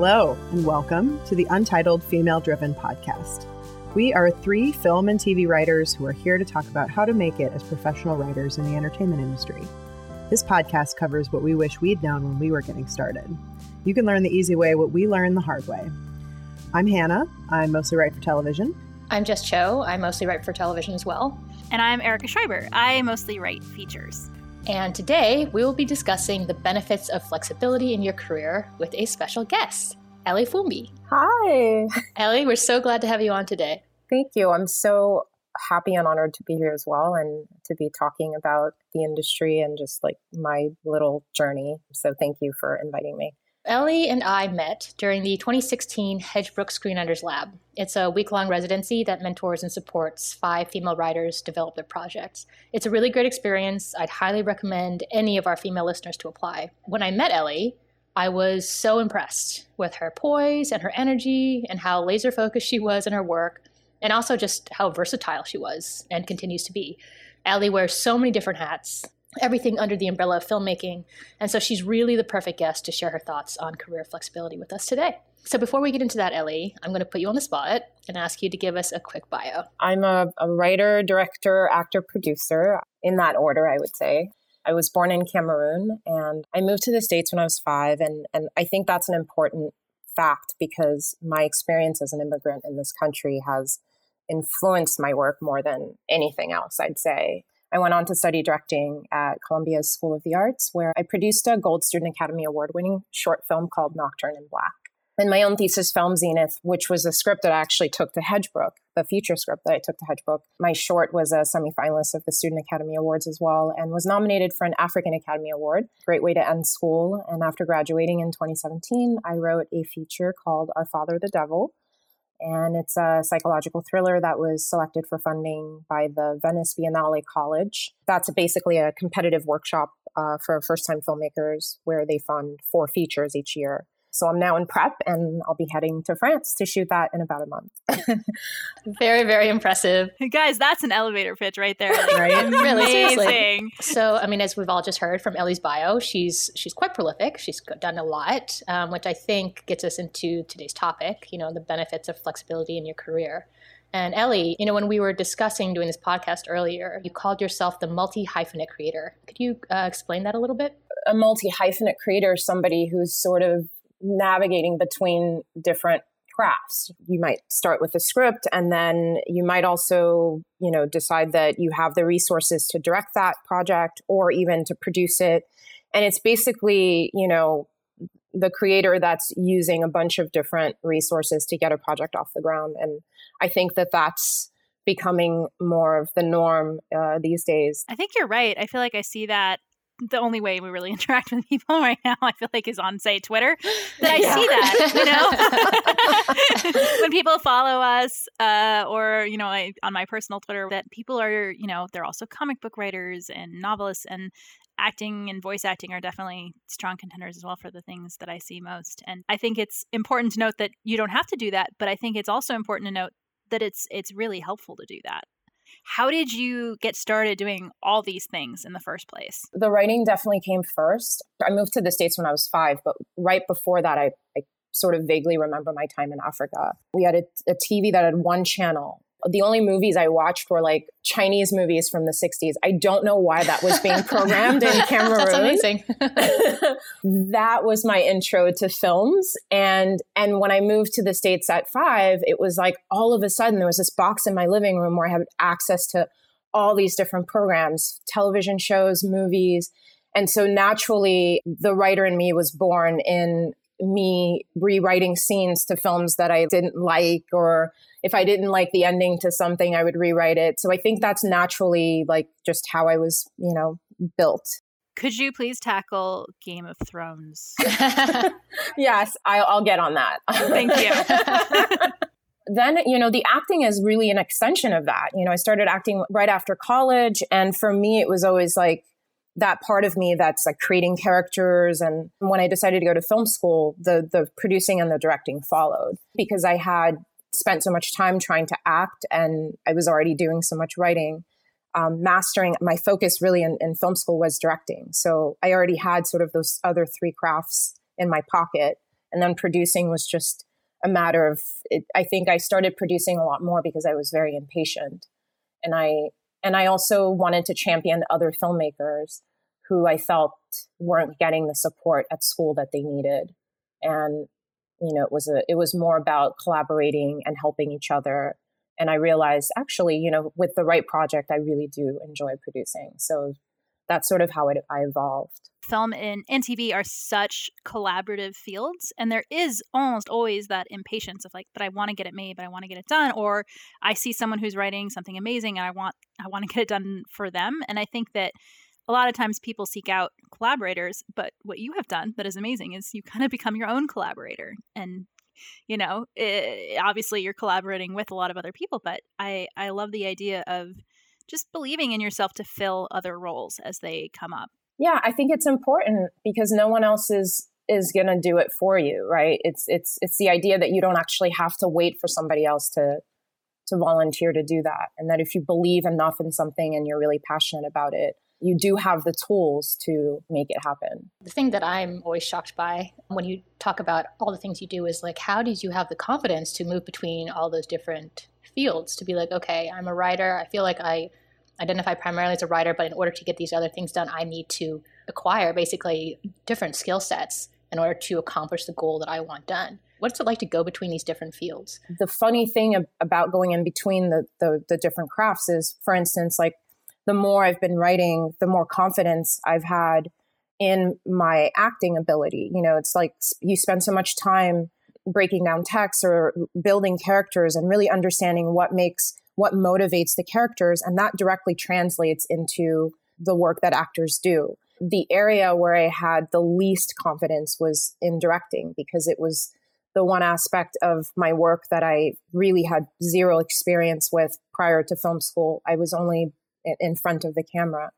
Hello, and welcome to the Untitled Female Driven Podcast. We are three film and TV writers who are here to talk about how to make it as professional writers in the entertainment industry. This podcast covers what we wish we'd known when we were getting started. You can learn the easy way what we learned the hard way. I'm Hannah. I mostly write for television. I'm Jess Cho. I mostly write for television as well. And I'm Erica Schreiber. I mostly write features. And today we will be discussing the benefits of flexibility in your career with a special guest, Ellie Foumbi. Hi. Ellie, we're so glad to have you on today. Thank you. I'm so happy and honored to be here as well and to be talking about the industry and just like my little journey. So thank you for inviting me. Ellie and I met during the 2016 Hedgebrook Screenwriters Lab. It's a week long residency that mentors and supports five female writers develop their projects. It's a really great experience. I'd highly recommend any of our female listeners to apply. When I met Ellie, I was so impressed with her poise and her energy and how laser focused she was in her work, and also just how versatile she was and continues to be. Ellie wears so many different hats everything under the umbrella of filmmaking. And so she's really the perfect guest to share her thoughts on career flexibility with us today. So before we get into that, Ellie, I'm going to put you on the spot and ask you to give us a quick bio. I'm a, a writer, director, actor, producer, in that order, I would say. I was born in Cameroon and I moved to the States when I was five. And, and I think that's an important fact because my experience as an immigrant in this country has influenced my work more than anything else, I'd say. I went on to study directing at Columbia's School of the Arts, where I produced a Gold Student Academy Award winning short film called Nocturne in Black. And my own thesis film, Zenith, which was a script that I actually took to Hedgebrook, the feature script that I took to Hedgebrook. My short was a semifinalist of the Student Academy Awards as well and was nominated for an African Academy Award. Great way to end school. And after graduating in 2017, I wrote a feature called Our Father the Devil, and it's a psychological thriller that was selected for funding by the Venice Biennale College. That's basically a competitive workshop uh, for first time filmmakers where they fund four features each year. So I'm now in prep and I'll be heading to France to shoot that in about a month. very, very impressive. Guys, that's an elevator pitch right there. Like, right? really, amazing. So, I mean, as we've all just heard from Ellie's bio, she's she's quite prolific. She's done a lot, um, which I think gets us into today's topic, you know, the benefits of flexibility in your career. And Ellie, you know, when we were discussing doing this podcast earlier, you called yourself the multi hyphenate creator. Could you uh, explain that a little bit? A multi hyphenate creator is somebody who's sort of navigating between different crafts. You might start with a script and then you might also, you know, decide that you have the resources to direct that project or even to produce it. And it's basically, you know, the creator that's using a bunch of different resources to get a project off the ground. And I think that that's becoming more of the norm uh, these days. I think you're right. I feel like I see that the only way we really interact with people right now, I feel like, is on say Twitter. That I yeah. see that, you know, when people follow us, uh, or you know, I, on my personal Twitter, that people are, you know, they're also comic book writers and novelists, and acting and voice acting are definitely strong contenders as well for the things that I see most. And I think it's important to note that you don't have to do that, but I think it's also important to note that it's it's really helpful to do that. How did you get started doing all these things in the first place? The writing definitely came first. I moved to the States when I was five, but right before that, I, I sort of vaguely remember my time in Africa. We had a, a TV that had one channel the only movies I watched were like Chinese movies from the 60s. I don't know why that was being programmed in Cameroon. That's amazing. that was my intro to films. And and when I moved to the States at five, it was like all of a sudden there was this box in my living room where I had access to all these different programs, television shows, movies. And so naturally the writer in me was born in me rewriting scenes to films that I didn't like or if I didn't like the ending to something, I would rewrite it. So I think that's naturally like just how I was, you know, built. Could you please tackle Game of Thrones? yes, I'll, I'll get on that. Thank you. then you know the acting is really an extension of that you know i started acting right after college and for me it was always like that part of me that's like creating characters and when i decided to go to film school the the producing and the directing followed because i had spent so much time trying to act and I was already doing so much writing. Um, mastering my focus really in, in, film school was directing. So I already had sort of those other three crafts in my pocket. And then producing was just a matter of, it, I think I started producing a lot more because I was very impatient. And I, and I also wanted to champion other filmmakers who I felt weren't getting the support at school that they needed. And, you know, it was a, it was more about collaborating and helping each other. And I realized actually, you know, with the right project, I really do enjoy producing. So that's sort of how it, I evolved. Film and, and TV are such collaborative fields, and there is almost always that impatience of like, but I want to get it made, but I want to get it done, or I see someone who's writing something amazing, and I want I want to get it done for them. And I think that a lot of times people seek out collaborators, but what you have done that is amazing is you kind of become your own collaborator, and you know, it, eh, obviously you're collaborating with a lot of other people, but I I love the idea of just believing in yourself to fill other roles as they come up. Yeah, I think it's important because no one else is is going to do it for you, right? It's it's it's the idea that you don't actually have to wait for somebody else to to volunteer to do that and that if you believe enough in something and you're really passionate about it, you do have the tools to make it happen. The thing that I'm always shocked by when you talk about all the things you do is like how did you have the confidence to move between all those different fields to be like, okay, I'm a writer. I feel like I identify primarily as a writer, but in order to get these other things done, I need to acquire basically different skill sets in order to accomplish the goal that I want done. What's it like to go between these different fields? The funny thing about going in between the, the, the different crafts is, for instance, like the more I've been writing, the more confidence I've had in my acting ability. You know, it's like you spend so much time breaking down text or building characters and really understanding what makes what motivates the characters and that directly translates into the work that actors do the area where i had the least confidence was in directing because it was the one aspect of my work that i really had zero experience with prior to film school i was only in front of the camera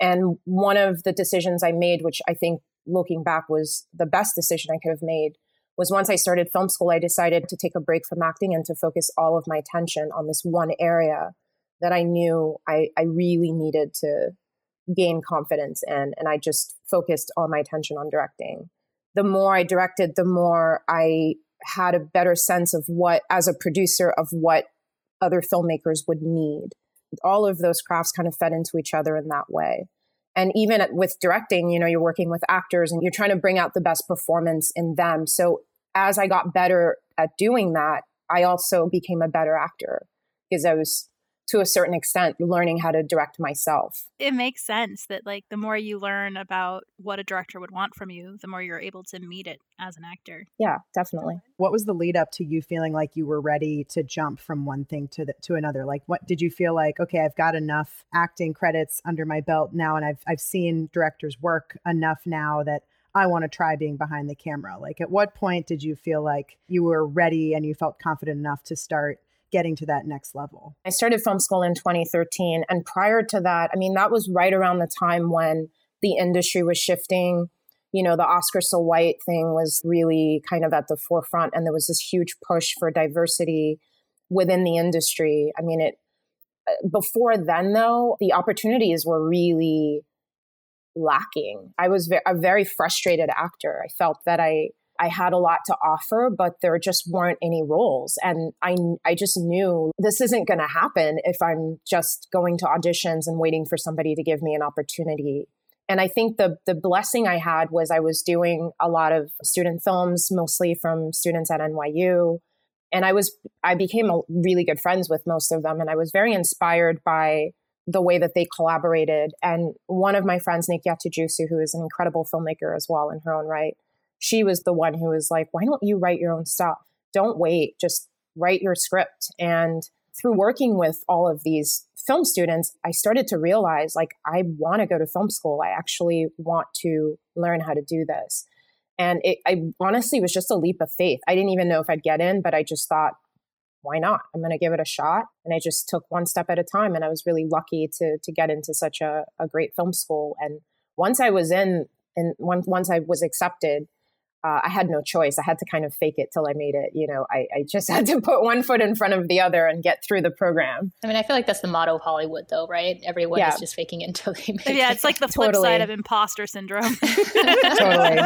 and one of the decisions i made which i think looking back was the best decision i could have made was once I started film school, I decided to take a break from acting and to focus all of my attention on this one area that I knew I, I really needed to gain confidence in. And I just focused all my attention on directing. The more I directed, the more I had a better sense of what, as a producer, of what other filmmakers would need. All of those crafts kind of fed into each other in that way. And even with directing, you know, you're working with actors and you're trying to bring out the best performance in them. So as I got better at doing that, I also became a better actor because I was to a certain extent learning how to direct myself. It makes sense that like the more you learn about what a director would want from you, the more you're able to meet it as an actor. Yeah, definitely. What was the lead up to you feeling like you were ready to jump from one thing to the, to another? Like what did you feel like, okay, I've got enough acting credits under my belt now and I've I've seen directors work enough now that I want to try being behind the camera. Like at what point did you feel like you were ready and you felt confident enough to start getting to that next level? I started film school in 2013. And prior to that, I mean, that was right around the time when the industry was shifting. You know, the Oscar so white thing was really kind of at the forefront, and there was this huge push for diversity within the industry. I mean, it uh, before then though, the opportunities were really lacking. I was a very frustrated actor. I felt that I I had a lot to offer, but there just weren't any roles. And I, I just knew this isn't going to happen if I'm just going to auditions and waiting for somebody to give me an opportunity. And I think the, the blessing I had was I was doing a lot of student films, mostly from students at NYU. And I was, I became really good friends with most of them. And I was very inspired by the way that they collaborated. And one of my friends, Nikia Tujusu, who is an incredible filmmaker as well in her own right, she was the one who was like, why don't you write your own stuff? Don't wait, just write your script. And through working with all of these film students, I started to realize like, I want to go to film school. I actually want to learn how to do this. And it, I honestly was just a leap of faith. I didn't even know if I'd get in, but I just thought, why not? I'm going to give it a shot. And I just took one step at a time. And I was really lucky to, to get into such a, a great film school. And once I was in, and once, once I was accepted, uh, I had no choice. I had to kind of fake it till I made it. You know, I, I, just had to put one foot in front of the other and get through the program. I mean, I feel like that's the motto of Hollywood, though, right? Everyone yeah. is just faking it until they make yeah, it. Yeah, it's like the flip totally. side of imposter syndrome. totally.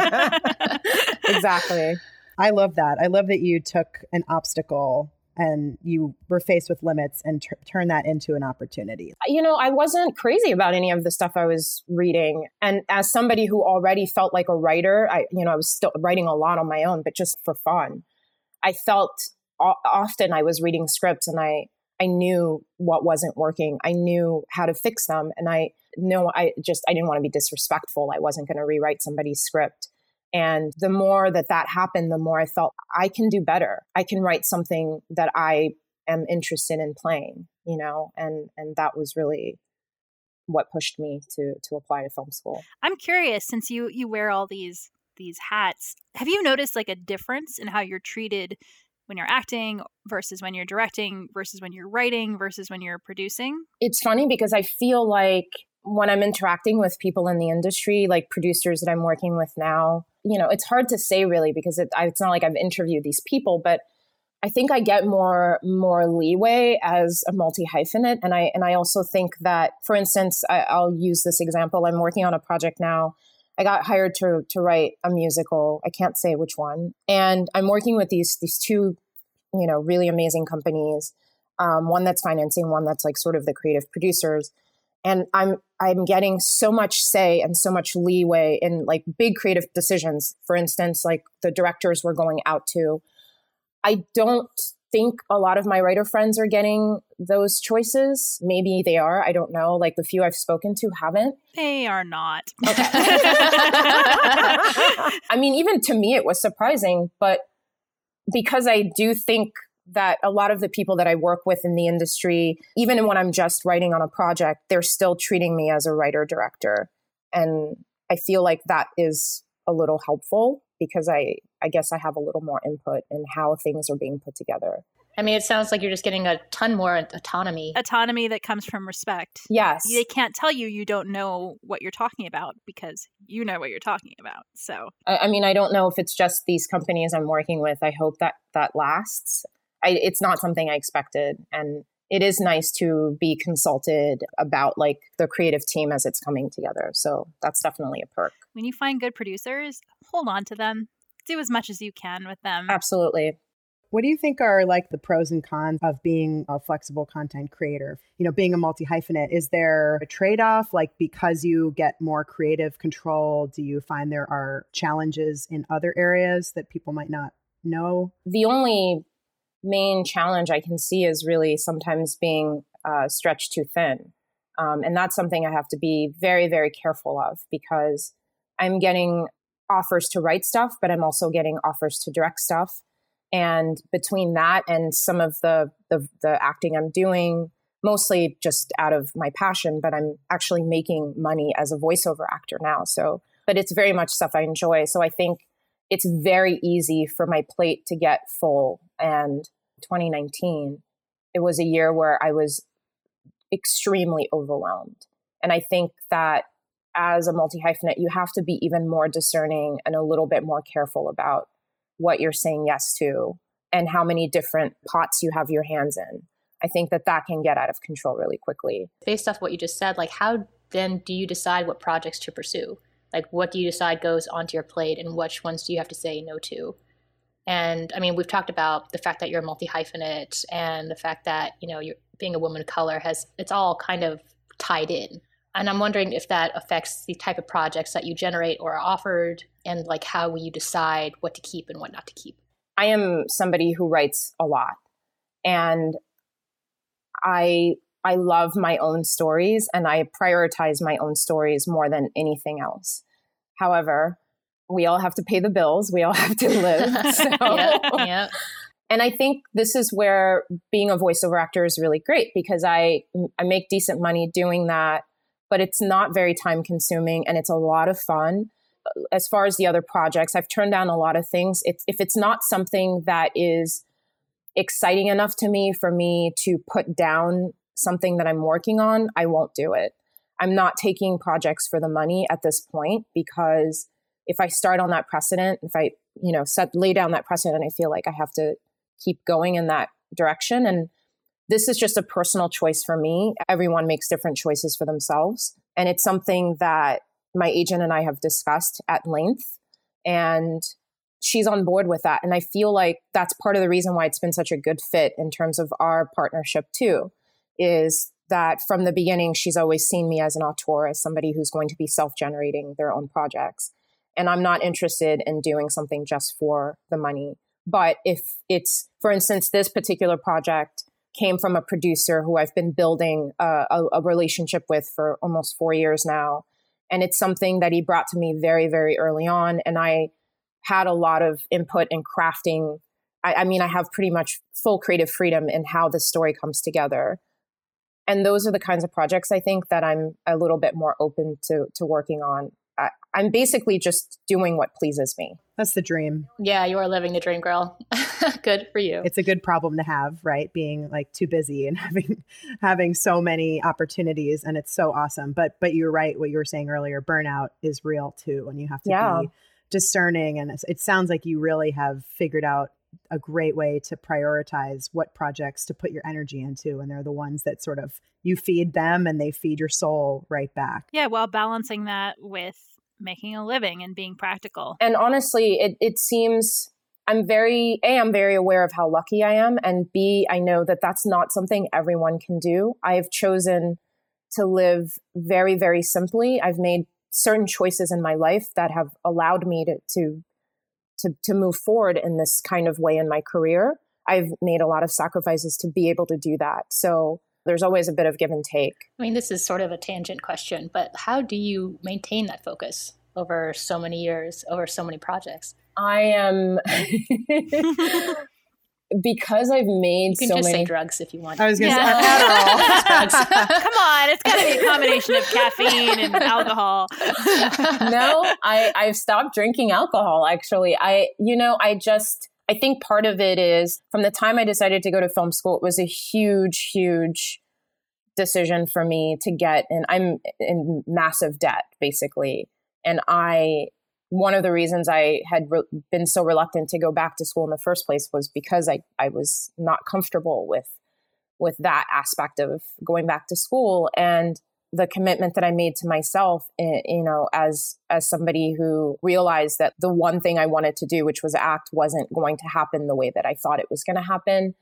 exactly. I love that. I love that you took an obstacle and you were faced with limits and t- turn that into an opportunity. You know, I wasn't crazy about any of the stuff I was reading. And as somebody who already felt like a writer, I, you know, I was still writing a lot on my own, but just for fun. I felt often I was reading scripts and I, I knew what wasn't working. I knew how to fix them. And I know I just, I didn't want to be disrespectful. I wasn't going to rewrite somebody's script. And the more that that happened, the more I felt I can do better. I can write something that I am interested in playing, you know, and and that was really what pushed me to to apply to film school. I'm curious since you you wear all these these hats, have you noticed like a difference in how you're treated when you're acting versus when you're directing versus when you're writing versus when you're producing? It's funny because I feel like when I'm interacting with people in the industry, like producers that I'm working with now, you know, it's hard to say really because it, it's not like I've interviewed these people, but I think I get more more leeway as a multi hyphenate, and I and I also think that, for instance, I, I'll use this example. I'm working on a project now. I got hired to to write a musical. I can't say which one, and I'm working with these these two, you know, really amazing companies. Um, one that's financing, one that's like sort of the creative producers and i'm i'm getting so much say and so much leeway in like big creative decisions. For instance like the directors we're going out to. I don't think a lot of my writer friends are getting those choices. Maybe they are i don't know. Like the few i've spoken to haven't. They are not. Okay. I mean even to me it was surprising but because i do think that a lot of the people that I work with in the industry, even when I'm just writing on a project, they're still treating me as a writer director. And I feel like that is a little helpful because I, I guess I have a little more input in how things are being put together. I mean, it sounds like you're just getting a ton more autonomy. Autonomy that comes from respect. Yes. They can't tell you you don't know what you're talking about because you know what you're talking about. So, I, I mean, I don't know if it's just these companies I'm working with. I hope that that lasts. I, it's not something I expected. And it is nice to be consulted about like the creative team as it's coming together. So that's definitely a perk. When you find good producers, hold on to them. Do as much as you can with them. Absolutely. What do you think are like the pros and cons of being a flexible content creator? You know, being a multi hyphenate, is there a trade off? Like, because you get more creative control, do you find there are challenges in other areas that people might not know? The only main challenge I can see is really sometimes being uh, stretched too thin. Um, and that's something I have to be very, very careful of because I'm getting offers to write stuff, but I'm also getting offers to direct stuff. And between that and some of the, the, the acting I'm doing, mostly just out of my passion, but I'm actually making money as a voiceover actor now. So, but it's very much stuff I enjoy. So I think it's very easy for my plate to get full. And 2019, it was a year where I was extremely overwhelmed. And I think that as a multi hyphenate, you have to be even more discerning and a little bit more careful about what you're saying yes to and how many different pots you have your hands in. I think that that can get out of control really quickly. Based off what you just said, like how then do you decide what projects to pursue? Like, what do you decide goes onto your plate, and which ones do you have to say no to? And I mean, we've talked about the fact that you're a multi hyphenate, and the fact that you know you're being a woman of color has it's all kind of tied in. And I'm wondering if that affects the type of projects that you generate or are offered, and like how will you decide what to keep and what not to keep? I am somebody who writes a lot, and I I love my own stories and I prioritize my own stories more than anything else. However, we all have to pay the bills, we all have to live. So. yeah, yeah. And I think this is where being a voiceover actor is really great because I I make decent money doing that, but it's not very time consuming and it's a lot of fun. Uh, as far as the other projects, I've turned down a lot of things. It's, if it's not something that is exciting enough to me for me to put down something that I'm working on, I won't do it. I'm not taking projects for the money at this point because if I start on that precedent, if I, you know, set lay down that precedent, I feel like I have to keep going in that direction. And this is just a personal choice for me. Everyone makes different choices for themselves. And it's something that my agent and I have discussed at length. And she's on board with that. And I feel like that's part of the reason why it's been such a good fit in terms of our partnership too, is that from the beginning, she's always seen me as an auteur, as somebody who's going to be self generating their own projects. And I'm not interested in doing something just for the money. But if it's, for instance, this particular project came from a producer who I've been building a, a, a relationship with for almost four years now. And it's something that he brought to me very, very early on. And I had a lot of input in crafting. I, I mean, I have pretty much full creative freedom in how the story comes together. And those are the kinds of projects I think that I'm a little bit more open to, to working on. I, I'm basically just doing what pleases me. That's the dream. Yeah, you are living the dream, girl. good for you. It's a good problem to have, right? Being like too busy and having having so many opportunities and it's so awesome. But but you're right what you were saying earlier, burnout is real too and you have to yeah. be discerning and it sounds like you really have figured out a great way to prioritize what projects to put your energy into and they're the ones that sort of you feed them and they feed your soul right back. Yeah while balancing that with making a living and being practical. And honestly it, it seems i'm very a i'm very aware of how lucky i am and b i know that that's not something everyone can do. I've chosen to live very very simply. I've made certain choices in my life that have allowed me to, to to to move forward in this kind of way in my career. I've made a lot of sacrifices to be able to do that. So there's always a bit of give and take. I mean, this is sort of a tangent question, but how do you maintain that focus over so many years, over so many projects? I am because I've made you can so just many say drugs if you want. I was going to yeah. say drugs. Come on, it's got to be a combination of caffeine and alcohol. no, I I've stopped drinking alcohol. Actually, I you know I just I think part of it is from the time I decided to go to film school, it was a huge, huge decision for me to get, and I'm in massive debt basically, and I one of the reasons I had re- been so reluctant to go back to school in the first place was because I, I was not comfortable with with that aspect of going back to school and the commitment that I made to myself, you know, as as somebody who realized that the one thing I wanted to do, which was act, wasn't going to happen the way that I thought it was going to happen.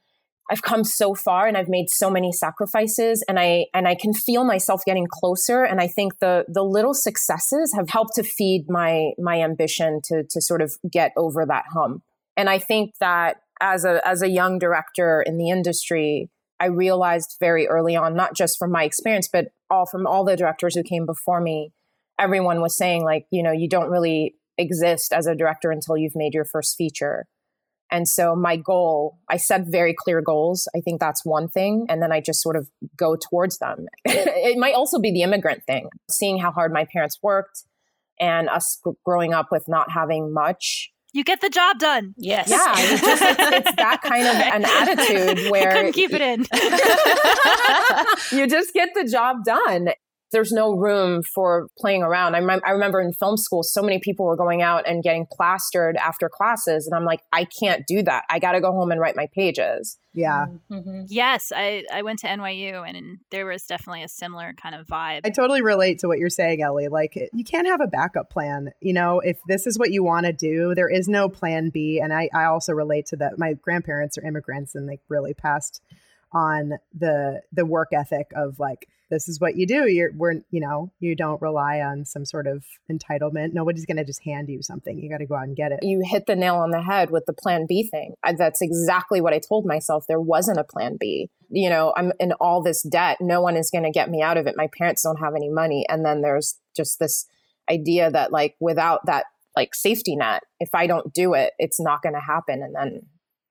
I've come so far and I've made so many sacrifices and I and I can feel myself getting closer and I think the the little successes have helped to feed my my ambition to to sort of get over that hump. And I think that as a as a young director in the industry, I realized very early on not just from my experience but all from all the directors who came before me, everyone was saying like, you know, you don't really exist as a director until you've made your first feature and so my goal, I set very clear goals. I think that's one thing. And then I just sort of go towards them. it might also be the immigrant thing, seeing how hard my parents worked and us growing up with not having much. You get the job done. Yes. Yeah. It's, just, it's, it's that kind of an attitude where. couldn't keep it in. you just get the job done there's no room for playing around. I, rem- I remember in film school, so many people were going out and getting plastered after classes. And I'm like, I can't do that. I got to go home and write my pages. Yeah. Mm-hmm. Yes. I, I went to NYU and there was definitely a similar kind of vibe. I totally relate to what you're saying, Ellie. Like, you can't have a backup plan. You know, if this is what you want to do, there is no plan B. And I, I also relate to that. My grandparents are immigrants and they really passed on the the work ethic of like this is what you do you're we're you know you don't rely on some sort of entitlement nobody's going to just hand you something you got to go out and get it you hit the nail on the head with the plan b thing that's exactly what i told myself there wasn't a plan b you know i'm in all this debt no one is going to get me out of it my parents don't have any money and then there's just this idea that like without that like safety net if i don't do it it's not going to happen and then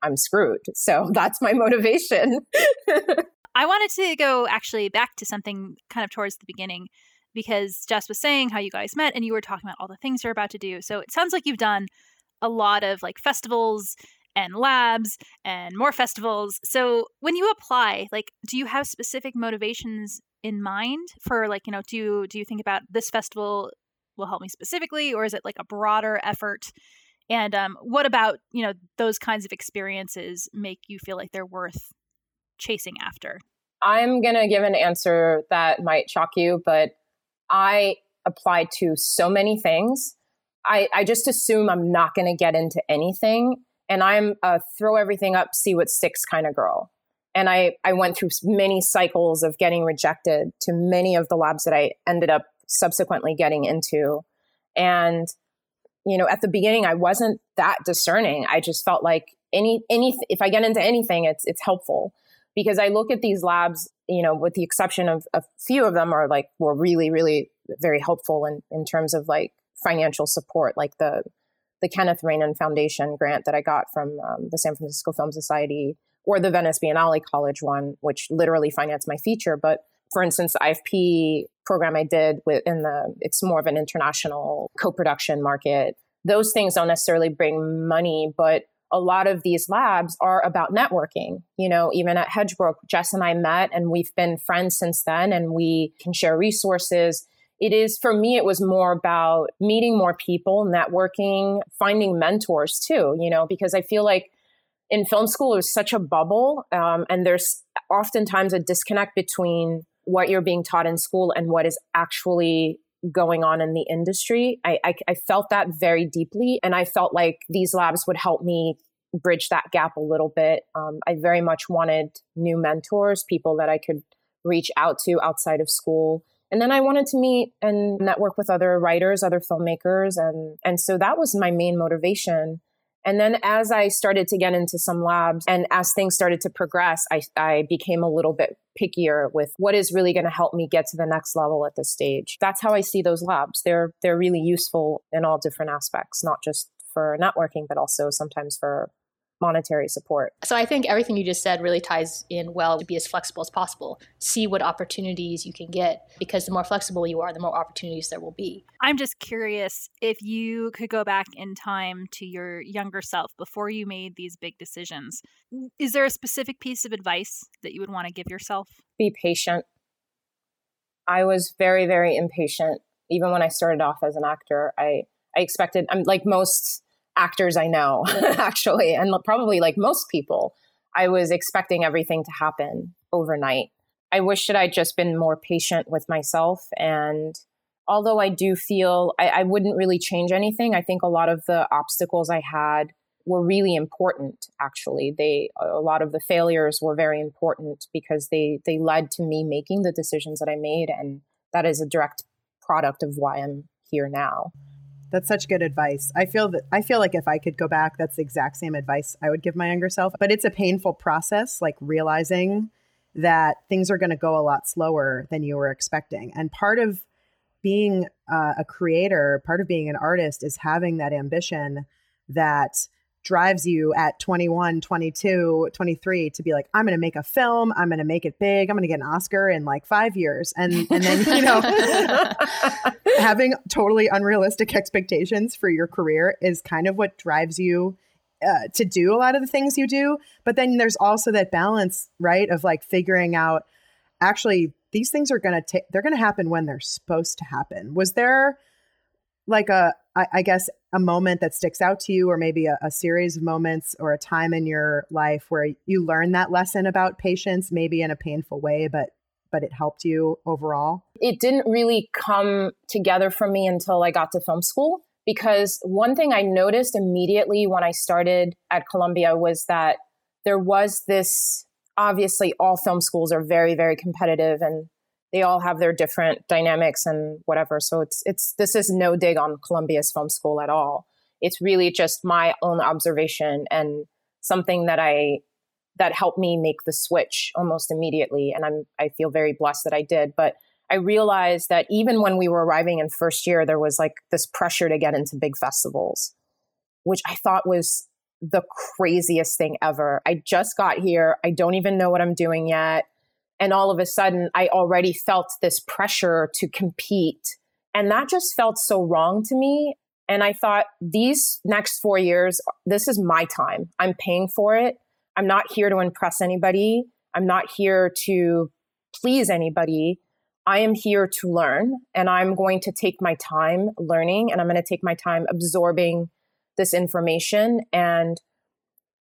I'm screwed. So that's my motivation. I wanted to go actually back to something kind of towards the beginning because Jess was saying how you guys met and you were talking about all the things you're about to do. So it sounds like you've done a lot of like festivals and labs and more festivals. So when you apply, like do you have specific motivations in mind for like, you know, do you do you think about this festival will help me specifically or is it like a broader effort? And um, what about, you know, those kinds of experiences make you feel like they're worth chasing after? I'm going to give an answer that might shock you, but I applied to so many things. I, I just assume I'm not going to get into anything. And I'm a throw everything up, see what sticks kind of girl. And I, I went through many cycles of getting rejected to many of the labs that I ended up subsequently getting into. And, you know, at the beginning, I wasn't that discerning. I just felt like any, any, if I get into anything, it's, it's helpful because I look at these labs, you know, with the exception of a few of them are like, were really, really very helpful in, in terms of like financial support, like the, the Kenneth Rainin Foundation grant that I got from um, the San Francisco Film Society or the Venice Biennale College one, which literally financed my feature. But for instance, the IFP program I did with in the it's more of an international co-production market. Those things don't necessarily bring money, but a lot of these labs are about networking. You know, even at Hedgebrook, Jess and I met and we've been friends since then and we can share resources. It is for me, it was more about meeting more people, networking, finding mentors too, you know, because I feel like in film school it was such a bubble um, and there's oftentimes a disconnect between what you're being taught in school and what is actually going on in the industry I, I, I felt that very deeply and i felt like these labs would help me bridge that gap a little bit. Um, i very much wanted new mentors people that i could reach out to outside of school. And then i wanted to meet and network with other writers other filmmakers and and so that was my main motivation and then as I started to get into some labs and as things started to progress, I, I became a little bit pickier with what is really going to help me get to the next level at this stage. That's how I see those labs. They're they're really useful in all different aspects, not just for networking, but also sometimes for monetary support. So I think everything you just said really ties in well to be as flexible as possible. See what opportunities you can get because the more flexible you are, the more opportunities there will be. I'm just curious if you could go back in time to your younger self before you made these big decisions. Is there a specific piece of advice that you would want to give yourself? Be patient. I was very very impatient even when I started off as an actor. I I expected I'm like most actors I know, actually, and probably like most people, I was expecting everything to happen overnight. I wish that I'd just been more patient with myself. And although I do feel I, I wouldn't really change anything, I think a lot of the obstacles I had were really important actually they a lot of the failures were very important because they they led to me making the decisions that i made and that is a direct product of why i'm here now that's such good advice. I feel that I feel like if I could go back, that's the exact same advice I would give my younger self. But it's a painful process, like realizing that things are going to go a lot slower than you were expecting. And part of being uh, a creator, part of being an artist is having that ambition that drives you at 21, 22, 23 to be like, I'm going to make a film. I'm going to make it big. I'm going to get an Oscar in like five years. And, and then, you know, having totally unrealistic expectations for your career is kind of what drives you uh, to do a lot of the things you do. But then there's also that balance, right? Of like figuring out actually these things are going to take, they're going to happen when they're supposed to happen. Was there like a, I, I guess, a moment that sticks out to you, or maybe a, a, series of moments or a time in your life where you learned that lesson about patience, maybe in a painful way, but but it helped you overall? It didn't really come together for me until I got to film school. Because one thing I noticed immediately when I started at Columbia was that there was this obviously, all film schools are very, very competitive and they all have their different dynamics and whatever. So it's it's this is no dig on Columbia's film school at all. It's really just my own observation and something that I that helped me make the switch almost immediately. And I'm I feel very blessed that I did. But I realized that even when we were arriving in first year, there was like this pressure to get into big festivals, which I thought was the craziest thing ever. I just got here. I don't even know what I'm doing yet. And all of a sudden, I already felt this pressure to compete. And that just felt so wrong to me. And I thought, these next four years, this is my time. I'm paying for it. I'm not here to impress anybody. I'm not here to please anybody. I am here to learn and I'm going to take my time learning and I'm going to take my time absorbing this information. And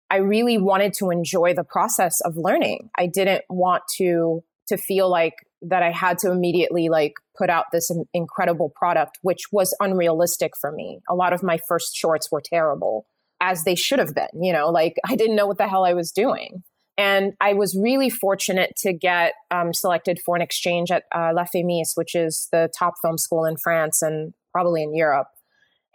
I really wanted to enjoy the process of learning. I didn't want to to feel like that I had to immediately like put out this incredible product, which was unrealistic for me. A lot of my first shorts were terrible, as they should have been. You know, like I didn't know what the hell I was doing. And I was really fortunate to get um, selected for an exchange at uh, La Femis, which is the top film school in France and probably in Europe.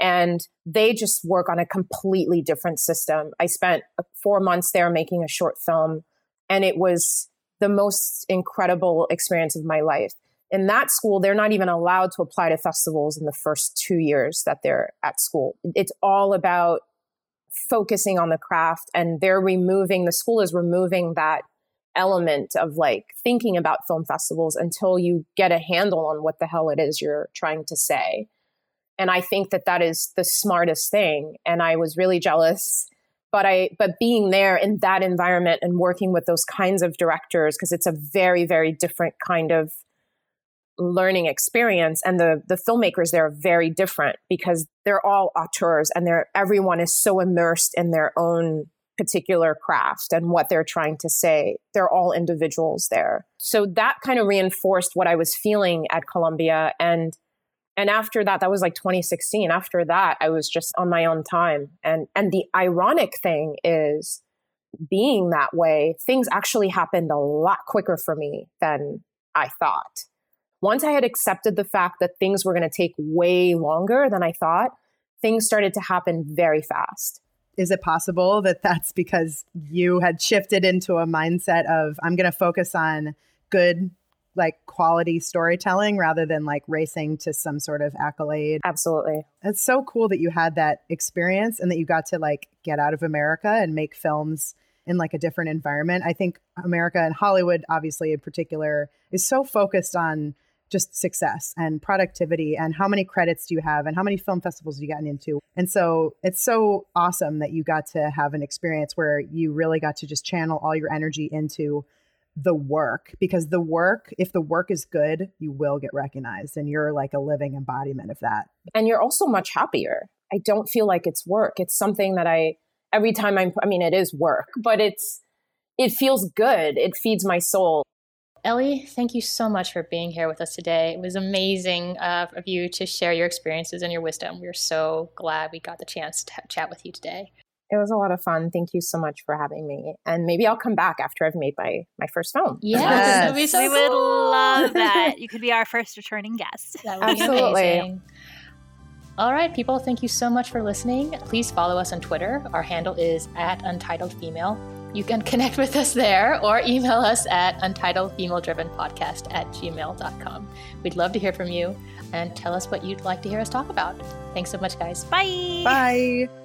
And they just work on a completely different system. I spent uh, four months there making a short film, and it was the most incredible experience of my life. In that school, they're not even allowed to apply to festivals in the first two years that they're at school. It's all about focusing on the craft and they're removing, the school is removing that element of like thinking about film festivals until you get a handle on what the hell it is you're trying to say. And I think that that is the smartest thing. And I was really jealous but I but being there in that environment and working with those kinds of directors because it's a very very different kind of learning experience. And the the filmmakers there are very different because they're all auteurs and they're everyone is so immersed in their own particular craft and what they're trying to say. They're all individuals there. So that kind of reinforced what i was feeling at columbia. And and after that that was like 2016 after that i was just on my own time. And and the ironic thing is being that way things actually happened a lot quicker for me than i thought. Once i had accepted the fact that things were going to take way longer than i thought things started to happen very fast. Is it possible that that's because you had shifted into a mindset of i'm going to focus on good like quality storytelling rather than like racing to some sort of accolade. Absolutely. It's so cool that you had that experience and that you got to like get out of America and make films in like a different environment. I think America and Hollywood obviously in particular is so focused on just success and productivity and how many credits do you have and how many film festivals have you gotten into. And so it's so awesome that you got to have an experience where you really got to just channel all your energy into the work because the work if the work is good you will get recognized and you're like a living embodiment of that and you're also much happier i don't feel like it's work it's something that i every time i'm i mean it is work but it's it feels good it feeds my soul Ellie, thank you so much for being here with us today. It was amazing uh, of you to share your experiences and your wisdom. We're so glad we got the chance to chat with you today. It was a lot of fun. Thank you so much for having me. And maybe I'll come back after I've made my my first film. Yes, yes. So we cool. would love that. You could be our first returning guest. That would Absolutely. be amazing. All right, people, thank you so much for listening. Please follow us on Twitter. Our handle is at Untitled Female. You can connect with us there or email us at untitledfemaledrivenpodcast at gmail.com. We'd love to hear from you and tell us what you'd like to hear us talk about. Thanks so much, guys. Bye. Bye.